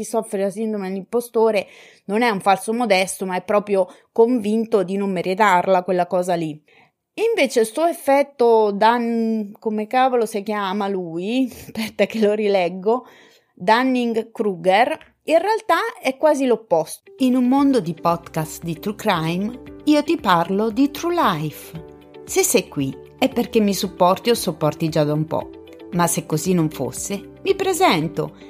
chi soffre la sindrome dell'impostore non è un falso modesto, ma è proprio convinto di non meritarla quella cosa lì. Invece sto effetto Dan, come cavolo si chiama lui? Aspetta che lo rileggo. Dunning-Kruger, in realtà è quasi l'opposto. In un mondo di podcast di true crime, io ti parlo di true life. Se sei qui è perché mi supporti o sopporti già da un po'. Ma se così non fosse, mi presento.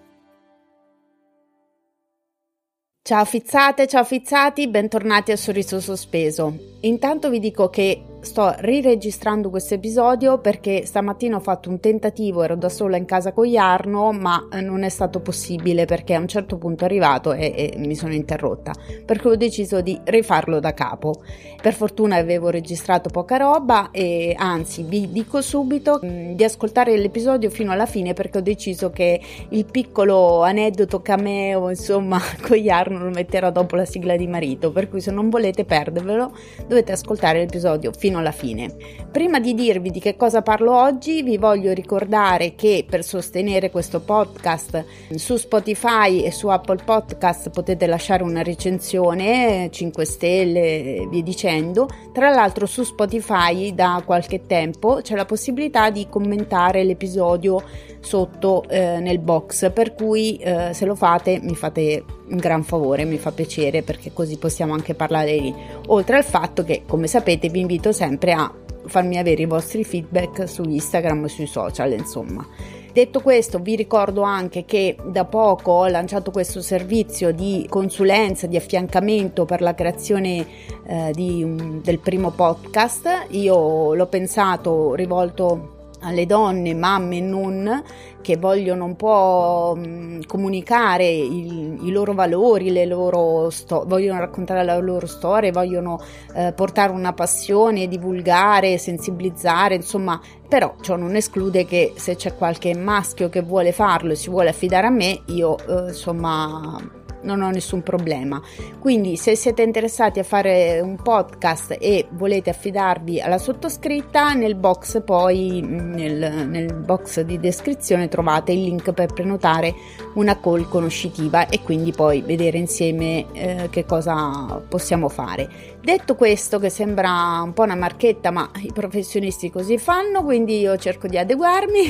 Ciao fizzate, ciao fizzati, bentornati a Sorriso Sospeso. Intanto vi dico che sto riregistrando questo episodio perché stamattina ho fatto un tentativo, ero da sola in casa con Jarno, ma eh, non è stato possibile perché a un certo punto è arrivato e, e mi sono interrotta, per cui ho deciso di rifarlo da capo. Per fortuna avevo registrato poca roba e anzi vi dico subito mh, mm, di ascoltare l'episodio fino alla fine perché ho deciso che il piccolo aneddoto cameo, insomma, con Jarno lo metterò dopo la sigla di marito, per cui se non volete perdervelo dovete ascoltare l'episodio fino alla fine. Prima di dirvi di che cosa parlo oggi, vi voglio ricordare che per sostenere questo podcast su Spotify e su Apple Podcast potete lasciare una recensione, 5 stelle via dicendo. Tra l'altro su Spotify da qualche tempo c'è la possibilità di commentare l'episodio sotto eh, nel box, per cui eh, se lo fate mi fate un gran favore, mi fa piacere perché così possiamo anche parlare lì. Oltre al fatto che, come sapete, vi invito sempre a farmi avere i vostri feedback su Instagram e sui social, insomma. Detto questo, vi ricordo anche che da poco ho lanciato questo servizio di consulenza, di affiancamento per la creazione eh, di, um, del primo podcast. Io l'ho pensato rivolto alle donne, mamme e non, che vogliono un po' mh, comunicare il, i loro valori, le loro sto- vogliono raccontare la loro storia, vogliono eh, portare una passione, divulgare, sensibilizzare, insomma, però ciò non esclude che se c'è qualche maschio che vuole farlo e si vuole affidare a me, io eh, insomma non ho nessun problema. Quindi se siete interessati a fare un podcast e volete affidarvi alla sottoscritta, nel box poi nel, nel box di descrizione trovate il link per prenotare una call conoscitiva e quindi poi vedere insieme eh, che cosa possiamo fare. Detto questo, che sembra un po' una marchetta, ma i professionisti così fanno, quindi io cerco di adeguarmi,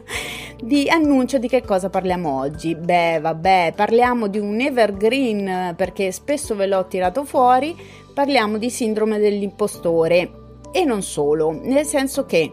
vi annuncio di che cosa parliamo oggi. Beh, vabbè, parliamo di un evergreen perché spesso ve l'ho tirato fuori, parliamo di sindrome dell'impostore e non solo, nel senso che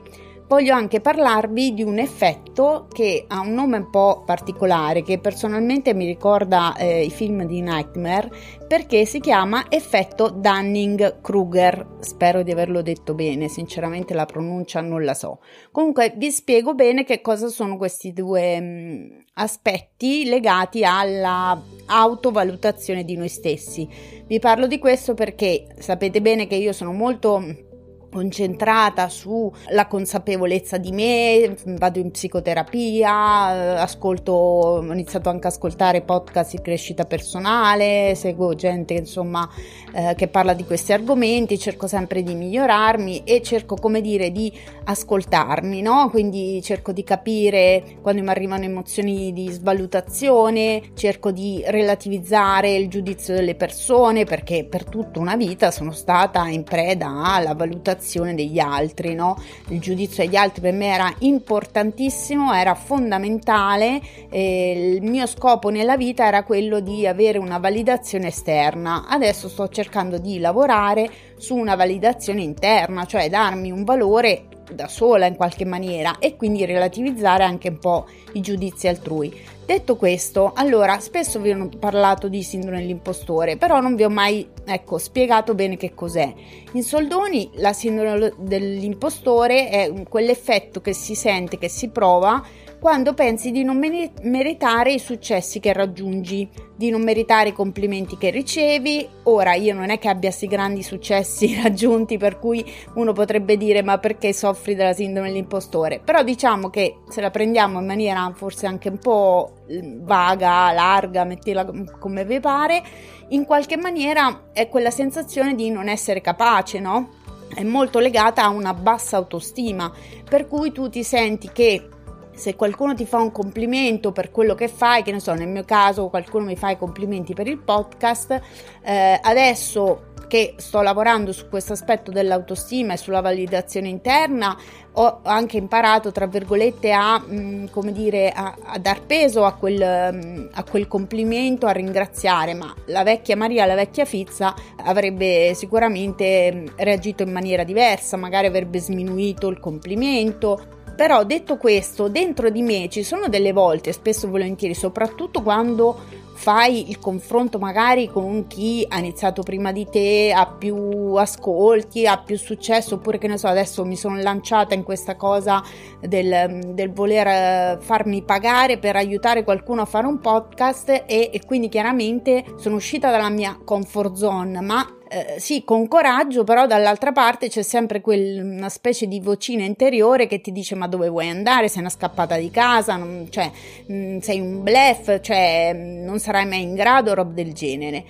voglio anche parlarvi di un effetto che ha un nome un po' particolare, che personalmente mi ricorda eh, i film di Nightmare, perché si chiama effetto Dunning-Kruger. Spero di averlo detto bene, sinceramente la pronuncia non la so. Comunque vi spiego bene che cosa sono questi due mh, mm, aspetti legati alla autovalutazione di noi stessi. Vi parlo di questo perché sapete bene che io sono molto concentrata sulla consapevolezza di me, vado in psicoterapia, ascolto, ho iniziato anche ad ascoltare podcast di crescita personale, seguo gente insomma eh, che parla di questi argomenti, cerco sempre di migliorarmi e cerco come dire di ascoltarmi, no? Quindi cerco di capire quando mi arrivano emozioni di svalutazione, cerco di relativizzare il giudizio delle persone perché per tutta una vita sono stata in preda alla valutazione valutazione degli altri, no? Il giudizio degli altri per me era importantissimo, era fondamentale e il mio scopo nella vita era quello di avere una validazione esterna. Adesso sto cercando di lavorare su una validazione interna, cioè darmi un valore da sola in qualche maniera e quindi relativizzare anche un po' i giudizi altrui. Detto questo, allora spesso vi ho parlato di sindrome dell'impostore, però non vi ho mai ecco, spiegato bene che cos'è. In soldoni la sindrome dell'impostore è quell'effetto che si sente, che si prova quando pensi di non meritare i successi che raggiungi, di non meritare i complimenti che ricevi. Ora io non è che abbia questi grandi successi raggiunti per cui uno potrebbe dire ma perché soffri della sindrome dell'impostore, però diciamo che se la prendiamo in maniera forse anche un po' vaga, larga, mettila come vi pare, in qualche maniera è quella sensazione di non essere capace, no? È molto legata a una bassa autostima, per cui tu ti senti che se qualcuno ti fa un complimento per quello che fai, che ne so, nel mio caso qualcuno mi fa i complimenti per il podcast, eh, adesso che sto lavorando su questo aspetto dell'autostima e sulla validazione interna, ho anche imparato, tra virgolette, a, mh, mm, come dire, a, a dar peso a quel, mh, mm, a quel complimento, a ringraziare, ma la vecchia Maria, la vecchia Fizza, avrebbe sicuramente mm, reagito in maniera diversa, magari avrebbe sminuito il complimento, però detto questo, dentro di me ci sono delle volte, spesso e volentieri, soprattutto quando fai il confronto magari con chi ha iniziato prima di te, ha più ascolti, ha più successo, oppure che ne so, adesso mi sono lanciata in questa cosa del, del voler eh, farmi pagare per aiutare qualcuno a fare un podcast e, e quindi chiaramente sono uscita dalla mia comfort zone, ma eh, sì, con coraggio, però dall'altra parte c'è sempre quel, una specie di vocina interiore che ti dice ma dove vuoi andare, sei una scappata di casa, non, cioè, mh, mm, sei un blef, cioè mm, non sarai mai in grado, roba del genere.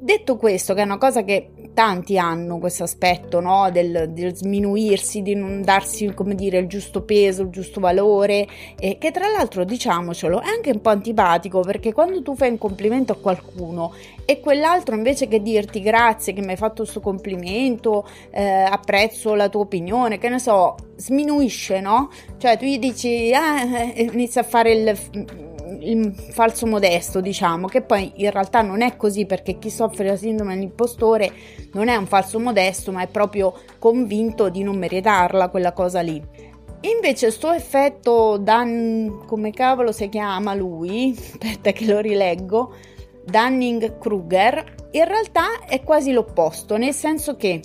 Detto questo, che è una cosa che tanti hanno questo aspetto no? del, del, sminuirsi, di non darsi come dire il giusto peso, il giusto valore, e che tra l'altro diciamocelo è anche un po' antipatico perché quando tu fai un complimento a qualcuno e quell'altro invece che dirti grazie che mi hai fatto questo complimento, eh, apprezzo la tua opinione, che ne so, sminuisce, no? Cioè tu gli dici, ah, eh, inizia a fare il il falso modesto, diciamo, che poi in realtà non è così perché chi soffre la sindrome dell'impostore non è un falso modesto, ma è proprio convinto di non meritarla quella cosa lì. Invece sto effetto Dan come cavolo si chiama lui? Aspetta che lo rileggo. Dunning-Kruger in realtà è quasi l'opposto, nel senso che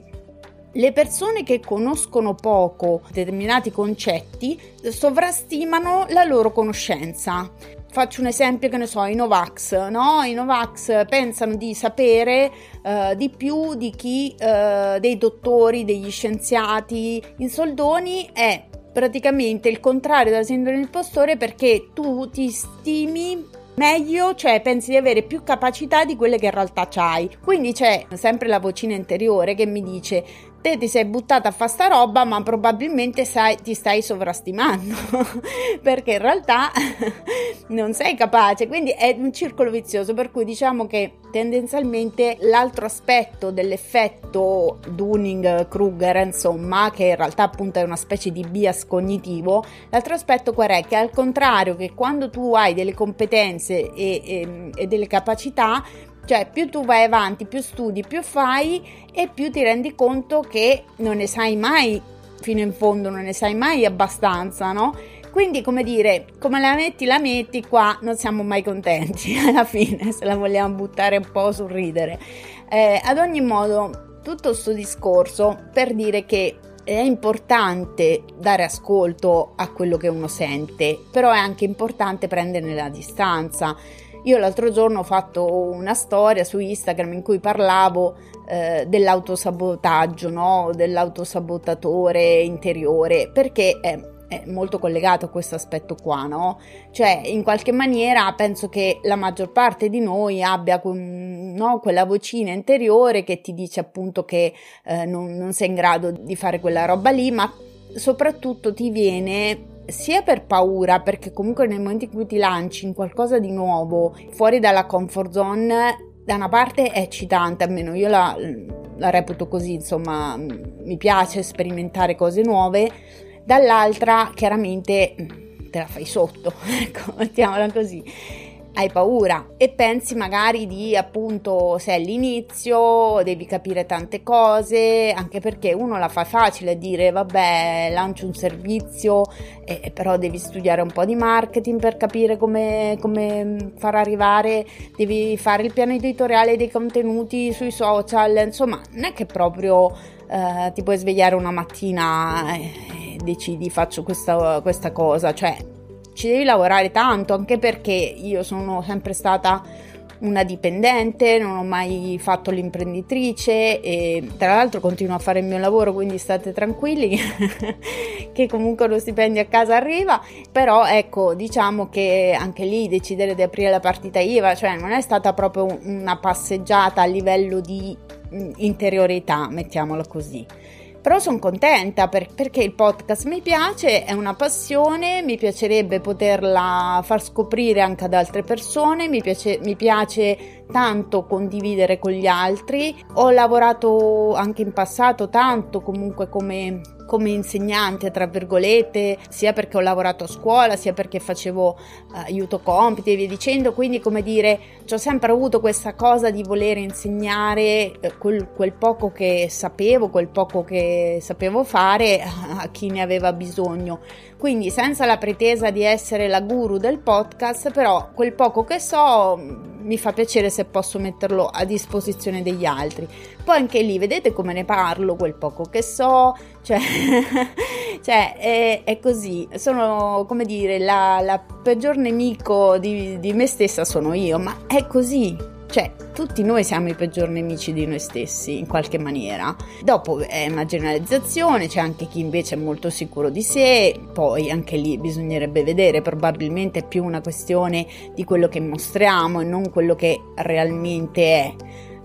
le persone che conoscono poco determinati concetti sovrastimano la loro conoscenza. Faccio un esempio che ne so, i Novax, no? I Novax pensano di sapere uh, di più di chi, uh, dei dottori, degli scienziati. In soldoni è praticamente il contrario della sindrome del impostore perché tu ti stimi meglio, cioè pensi di avere più capacità di quelle che in realtà hai. Quindi c'è sempre la vocina interiore che mi dice te ti sei buttata a fare sta roba, ma probabilmente sai, ti stai sovrastimando perché in realtà non sei capace. Quindi è un circolo vizioso. Per cui diciamo che tendenzialmente l'altro aspetto dell'effetto Dunning-Kruger, insomma, che in realtà appunto è una specie di bias cognitivo, l'altro aspetto qual è? Che al contrario, che quando tu hai delle competenze e, e, e delle capacità, cioè, più tu vai avanti, più studi, più fai e più ti rendi conto che non ne sai mai fino in fondo, non ne sai mai abbastanza, no? Quindi, come dire, come la metti, la metti, qua non siamo mai contenti alla fine, se la vogliamo buttare un po' sul ridere. Eh, ad ogni modo, tutto questo discorso per dire che è importante dare ascolto a quello che uno sente, però è anche importante prenderne la distanza. Io l'altro giorno ho fatto una storia su Instagram in cui parlavo eh, dell'autosabotaggio, no? dell'autosabotatore interiore, perché è, è, molto collegato a questo aspetto qua, no? Cioè, in qualche maniera penso che la maggior parte di noi abbia no, quella vocina interiore che ti dice appunto che eh, non, non sei in grado di fare quella roba lì, ma soprattutto ti viene sia per paura, perché comunque nel momento in cui ti lanci in qualcosa di nuovo, fuori dalla comfort zone, da una parte è eccitante, almeno io la, la reputo così, insomma, mi piace sperimentare cose nuove, dall'altra chiaramente te la fai sotto, ecco, mettiamola così hai paura e pensi magari di appunto se è l'inizio devi capire tante cose anche perché uno la fa facile dire vabbè lancio un servizio eh, però devi studiare un po' di marketing per capire come, come far arrivare devi fare il piano editoriale dei contenuti sui social insomma non è che proprio eh, ti puoi svegliare una mattina e decidi faccio questa, questa cosa cioè ci devi lavorare tanto, anche perché io sono sempre stata una dipendente, non ho mai fatto l'imprenditrice e tra l'altro continuo a fare il mio lavoro, quindi state tranquilli che comunque lo stipendio a casa arriva, però ecco, diciamo che anche lì decidere di aprire la partita IVA, cioè non è stata proprio una passeggiata a livello di mm, interiorità, mettiamolo così però sono contenta per, perché il podcast mi piace, è una passione, mi piacerebbe poterla far scoprire anche ad altre persone, mi piace, mi piace tanto condividere con gli altri, ho lavorato anche in passato tanto comunque come come insegnante, tra virgolette, sia perché ho lavorato a scuola, sia perché facevo uh, aiuto compiti e via dicendo, quindi come dire, ho sempre avuto questa cosa di voler insegnare eh, quel, quel, poco che sapevo, quel poco che sapevo fare a chi ne aveva bisogno. Quindi senza la pretesa di essere la guru del podcast, però quel poco che so mi fa piacere se posso metterlo a disposizione degli altri. Poi anche lì vedete come ne parlo, quel poco che so, cioè, cioè è, è, così. Sono come dire, la, la peggior nemico di, di me stessa sono io, ma è così. Cioè, tutti noi siamo i peggior nemici di noi stessi, in qualche maniera. Dopo è una generalizzazione, c'è anche chi invece è molto sicuro di sé, poi anche lì bisognerebbe vedere, probabilmente è più una questione di quello che mostriamo e non quello che realmente è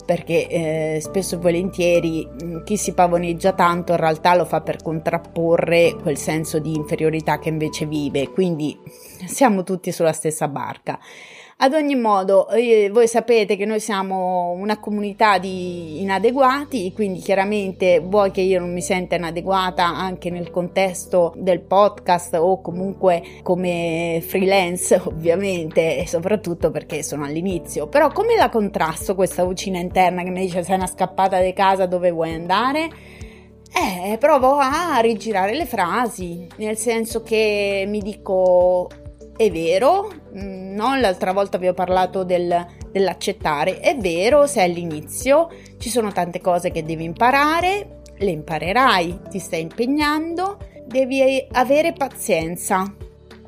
perché eh, spesso e volentieri mm, chi si pavoneggia tanto in realtà lo fa per contrapporre quel senso di inferiorità che invece vive, quindi siamo tutti sulla stessa barca. Ad ogni modo, eh, voi sapete che noi siamo una comunità di inadeguati, quindi chiaramente vuoi che io non mi senta inadeguata anche nel contesto del podcast o comunque come freelance, ovviamente, e soprattutto perché sono all'inizio. Però come la contrasto questa vocina interna che mi dice sei una scappata di casa dove vuoi andare? Eh, provo a rigirare le frasi, nel senso che mi dico è vero, mm, no? l'altra volta vi ho parlato del, dell'accettare, è vero se all'inizio ci sono tante cose che devi imparare, le imparerai, ti stai impegnando, devi avere pazienza,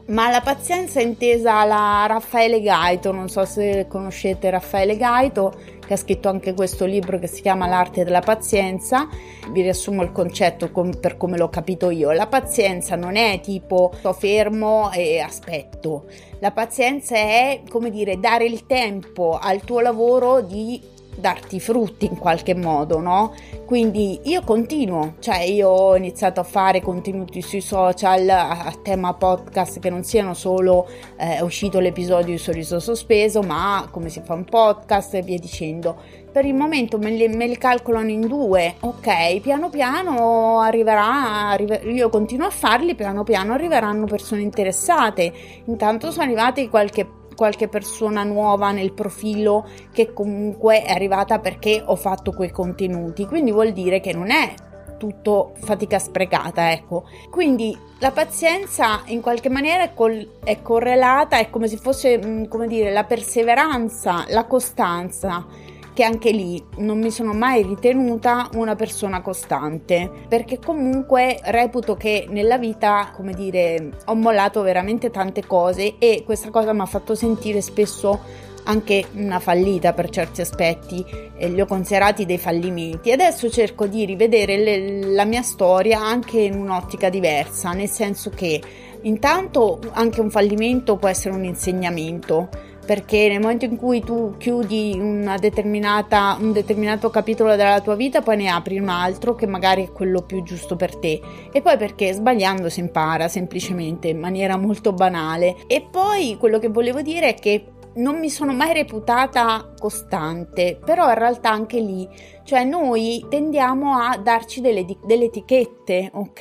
ma la pazienza è intesa alla Raffaele Gaito, non so se conoscete Raffaele Gaito, che ha scritto anche questo libro che si chiama L'arte della pazienza. Vi riassumo il concetto com- per come l'ho capito io. La pazienza non è tipo sto fermo e aspetto. La pazienza è, come dire, dare il tempo al tuo lavoro di darti frutti in qualche modo, no? Quindi io continuo, cioè io ho iniziato a fare contenuti sui social a, tema podcast che non siano solo eh, uscito l'episodio di Sorriso Sospeso, ma come si fa un podcast e via dicendo. Per il momento me li, me li calcolano in due, ok, piano piano arriverà, arriver- io continuo a farli, piano piano arriveranno persone interessate. Intanto sono arrivati qualche qualche persona nuova nel profilo che comunque è arrivata perché ho fatto quei contenuti, quindi vuol dire che non è tutto fatica sprecata, ecco. Quindi la pazienza in qualche maniera è, col- è correlata, è come se fosse, mm, come dire, la perseveranza, la costanza che anche lì non mi sono mai ritenuta una persona costante, perché comunque reputo che nella vita, come dire, ho mollato veramente tante cose e questa cosa mi ha fatto sentire spesso anche una fallita per certi aspetti, e li ho considerati dei fallimenti. Adesso cerco di rivedere le, la mia storia anche in un'ottica diversa, nel senso che intanto anche un fallimento può essere un insegnamento perché nel momento in cui tu chiudi un determinato capitolo della tua vita, poi ne apri un altro che magari è quello più giusto per te. E poi perché sbagliando si impara semplicemente in maniera molto banale. E poi quello che volevo dire è che non mi sono mai reputata costante, però in realtà anche lì, cioè noi tendiamo a darci delle, delle etichette, ok?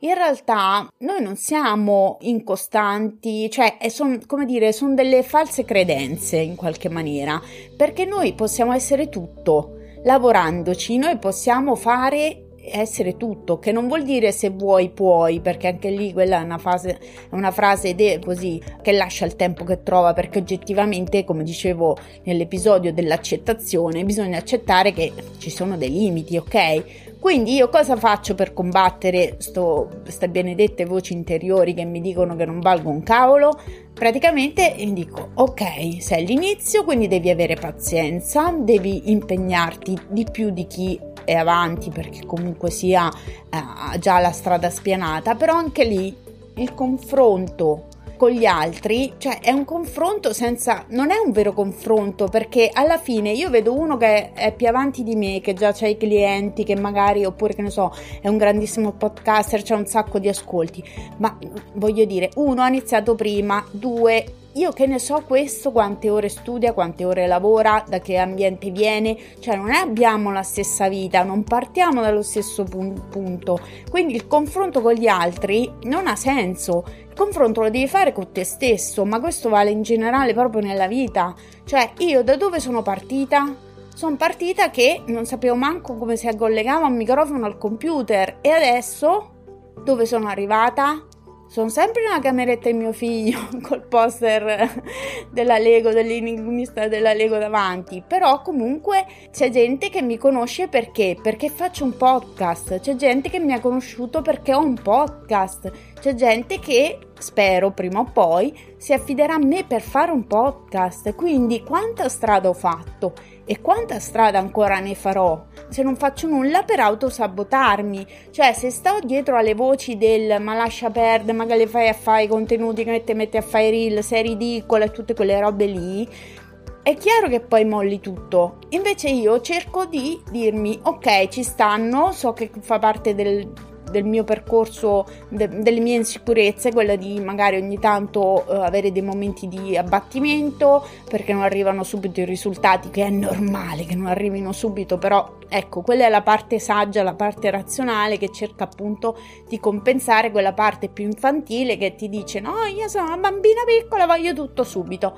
In realtà noi non siamo incostanti, cioè sono come dire, sono delle false credenze in qualche maniera, perché noi possiamo essere tutto. Lavorandoci, noi possiamo fare essere tutto, che non vuol dire se vuoi puoi, perché anche lì quella è una, fase, una frase de- così che lascia il tempo che trova, perché oggettivamente, come dicevo nell'episodio dell'accettazione, bisogna accettare che ci sono dei limiti, ok? Quindi io cosa faccio per combattere queste benedette voci interiori che mi dicono che non valgo un cavolo? Praticamente mi dico, ok, sei all'inizio, quindi devi avere pazienza, devi impegnarti di più di chi è avanti perché comunque sia eh, già la strada spianata, però anche lì il confronto con gli altri, cioè è un confronto senza, non è un vero confronto perché alla fine io vedo uno che è più avanti di me, che già ha i clienti, che magari, oppure che ne so, è un grandissimo podcaster, c'è un sacco di ascolti, ma voglio dire, uno ha iniziato prima, due io che ne so questo quante ore studia, quante ore lavora, da che ambiente viene, cioè non abbiamo la stessa vita, non partiamo dallo stesso punto. Quindi il confronto con gli altri non ha senso. Il confronto lo devi fare con te stesso, ma questo vale in generale proprio nella vita. Cioè, io da dove sono partita? Sono partita che non sapevo manco come si collegava un microfono al computer e adesso dove sono arrivata? Sono sempre nella cameretta di mio figlio col poster della Lego, dell'enigmista della Lego davanti, però comunque c'è gente che mi conosce perché? Perché faccio un podcast, c'è gente che mi ha conosciuto perché ho un podcast, c'è gente che spero prima o poi si affiderà a me per fare un podcast, quindi quanta strada ho fatto e quanta strada ancora ne farò se non faccio nulla per autosabotarmi. Cioè, se sto dietro alle voci del ma lascia perdere, magari fai a fare i contenuti che te metti a fare reel, sei ridicola e tutte quelle robe lì, è chiaro che poi molli tutto. Invece io cerco di dirmi ok, ci stanno, so che fa parte del, del mio percorso, de, delle mie insicurezze, quella di magari ogni tanto uh, avere dei momenti di abbattimento perché non arrivano subito i risultati, che è normale che non arrivino subito, però ecco, quella è la parte saggia, la parte razionale che cerca appunto di compensare quella parte più infantile che ti dice no, io sono una bambina piccola, voglio tutto subito.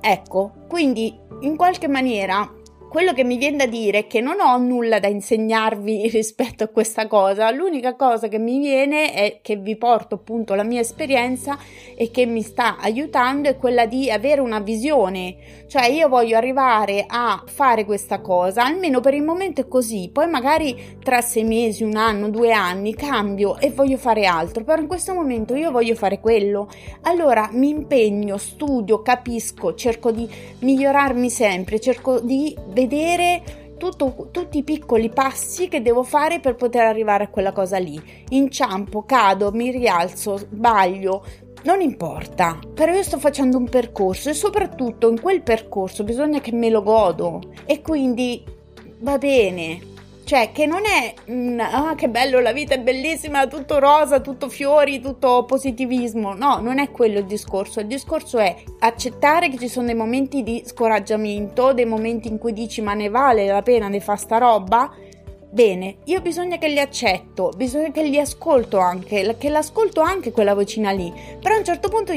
Ecco, quindi in qualche maniera quello che mi viene da dire è che non ho nulla da insegnarvi rispetto a questa cosa, l'unica cosa che mi viene è che vi porto appunto la mia esperienza e che mi sta aiutando è quella di avere una visione, cioè io voglio arrivare a fare questa cosa, almeno per il momento è così, poi magari tra sei mesi, un anno, due anni cambio e voglio fare altro, però in questo momento io voglio fare quello, allora mi impegno, studio, capisco, cerco di migliorarmi sempre, cerco di vedere tutto, tutti i piccoli passi che devo fare per poter arrivare a quella cosa lì. Inciampo, cado, mi rialzo, sbaglio, non importa, però io sto facendo un percorso e soprattutto in quel percorso bisogna che me lo godo. E quindi va bene, cioè, che non è un, ah, che bello, la vita è bellissima, tutto rosa, tutto fiori, tutto positivismo. No, non è quello il discorso. Il discorso è accettare che ci sono dei momenti di scoraggiamento, dei momenti in cui dici ma ne vale la pena di fare sta roba? Bene, io bisogna che li accetto, bisogna che li ascolto anche, che l'ascolto anche quella vocina lì. Però a un certo punto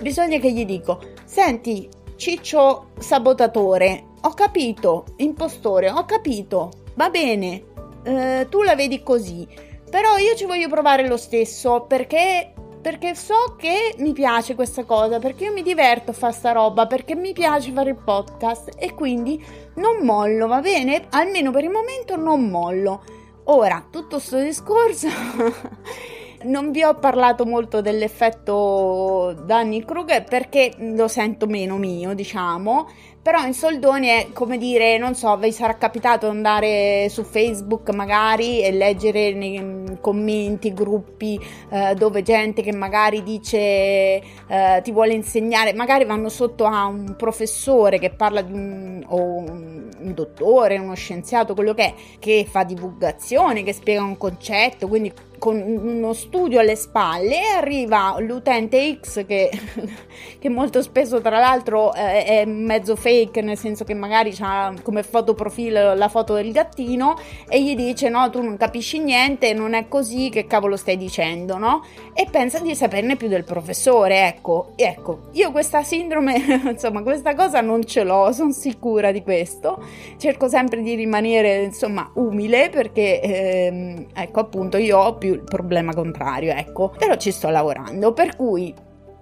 bisogna che gli dico, senti, ciccio sabotatore, ho capito, impostore, ho capito, va bene, eh, tu la vedi così, però io ci voglio provare lo stesso perché, perché so che mi piace questa cosa, perché io mi diverto a fare sta roba, perché mi piace fare il podcast e quindi non mollo, va bene? Almeno per il momento non mollo. Ora, tutto questo discorso non vi ho parlato molto dell'effetto Danny Kruger perché lo sento meno mio, diciamo, però in soldoni è come dire, non so, vi sarà capitato andare su Facebook magari e leggere nei commenti, gruppi eh, dove gente che magari dice eh, ti vuole insegnare, magari vanno sotto a un professore che parla di un, o un, dottore, uno scienziato, quello che è, che fa divulgazione, che spiega un concetto, quindi con uno studio alle spalle arriva l'utente X che, che molto spesso tra l'altro eh, è mezzo fake nel senso che magari ha come fotoprofilo la foto del gattino e gli dice no tu non capisci niente non è così che cavolo stai dicendo no? E pensa di saperne più del professore ecco. Ecco io questa sindrome insomma questa cosa non ce l'ho sono sicura di questo. Cerco sempre di rimanere insomma umile perché ehm, ecco appunto io ho più il problema contrario, ecco. Però ci sto lavorando, per cui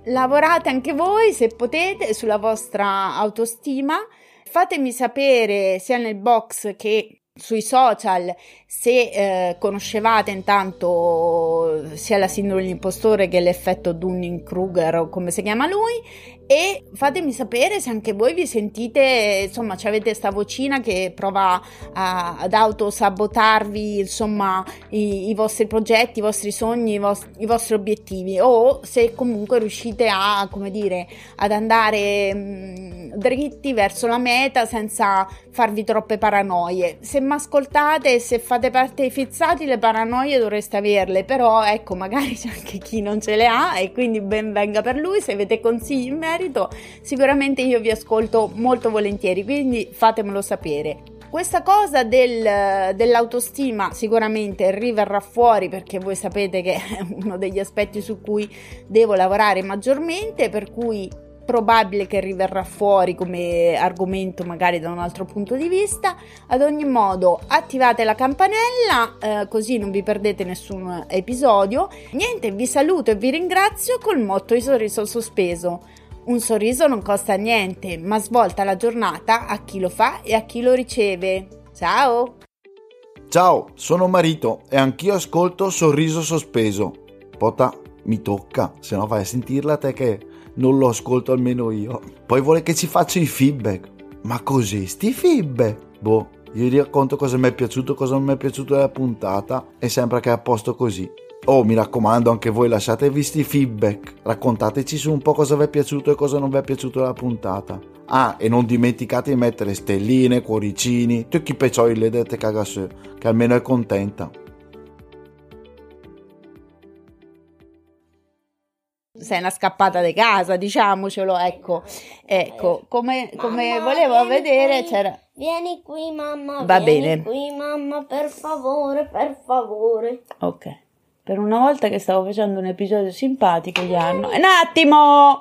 lavorate anche voi se potete sulla vostra autostima. Fatemi sapere sia nel box che sui social se eh, conoscevate intanto sia la sindrome dell'impostore che l'effetto Dunning-Kruger o come si chiama lui e fatemi sapere se anche voi vi sentite, insomma, avete questa vocina che prova a, ad autosabotarvi, insomma, i, i, vostri progetti, i vostri sogni, i, vos- i, vostri obiettivi o se comunque riuscite a, come dire, ad andare mh, dritti verso la meta senza farvi troppe paranoie. Se mi ascoltate, se fate parte dei fizzati, le paranoie dovreste averle, però ecco, magari c'è anche chi non ce le ha e quindi ben venga per lui, se avete consigli in merito merito, sicuramente io vi ascolto molto volentieri, quindi fatemelo sapere. Questa cosa del, dell'autostima sicuramente riverrà fuori perché voi sapete che è uno degli aspetti su cui devo lavorare maggiormente, per cui probabile che riverrà fuori come argomento magari da un altro punto di vista. Ad ogni modo, attivate la campanella eh, così non vi perdete nessun episodio. Niente, vi saluto e vi ringrazio col motto di sorriso sospeso. Un sorriso non costa niente, ma svolta la giornata a chi lo fa e a chi lo riceve. Ciao! Ciao, sono Marito e anch'io ascolto Sorriso Sospeso. Pota, mi tocca, se no vai a sentirla te che non lo ascolto almeno io. Poi vuole che ci faccia i feedback. Ma così, sti feedback? Boh, io gli racconto cosa mi è piaciuto, cosa non mi è piaciuto della puntata e sembra che è a posto così. Oh, mi raccomando, anche voi lasciate visti feedback. Raccontateci su un po' cosa vi è piaciuto e cosa non vi è piaciuto della puntata. Ah, e non dimenticate di mettere stelline, cuoricini, tutti i peccioli le dette cagasse, che almeno è contenta. sei una scappata di casa, diciamocelo, ecco. Ecco, come, come mamma, volevo vedere qui, c'era... Vieni qui mamma, Va vieni bene. qui mamma, per favore, per favore. Ok. Per una volta che stavo facendo un episodio simpatico gli hanno... Un attimo!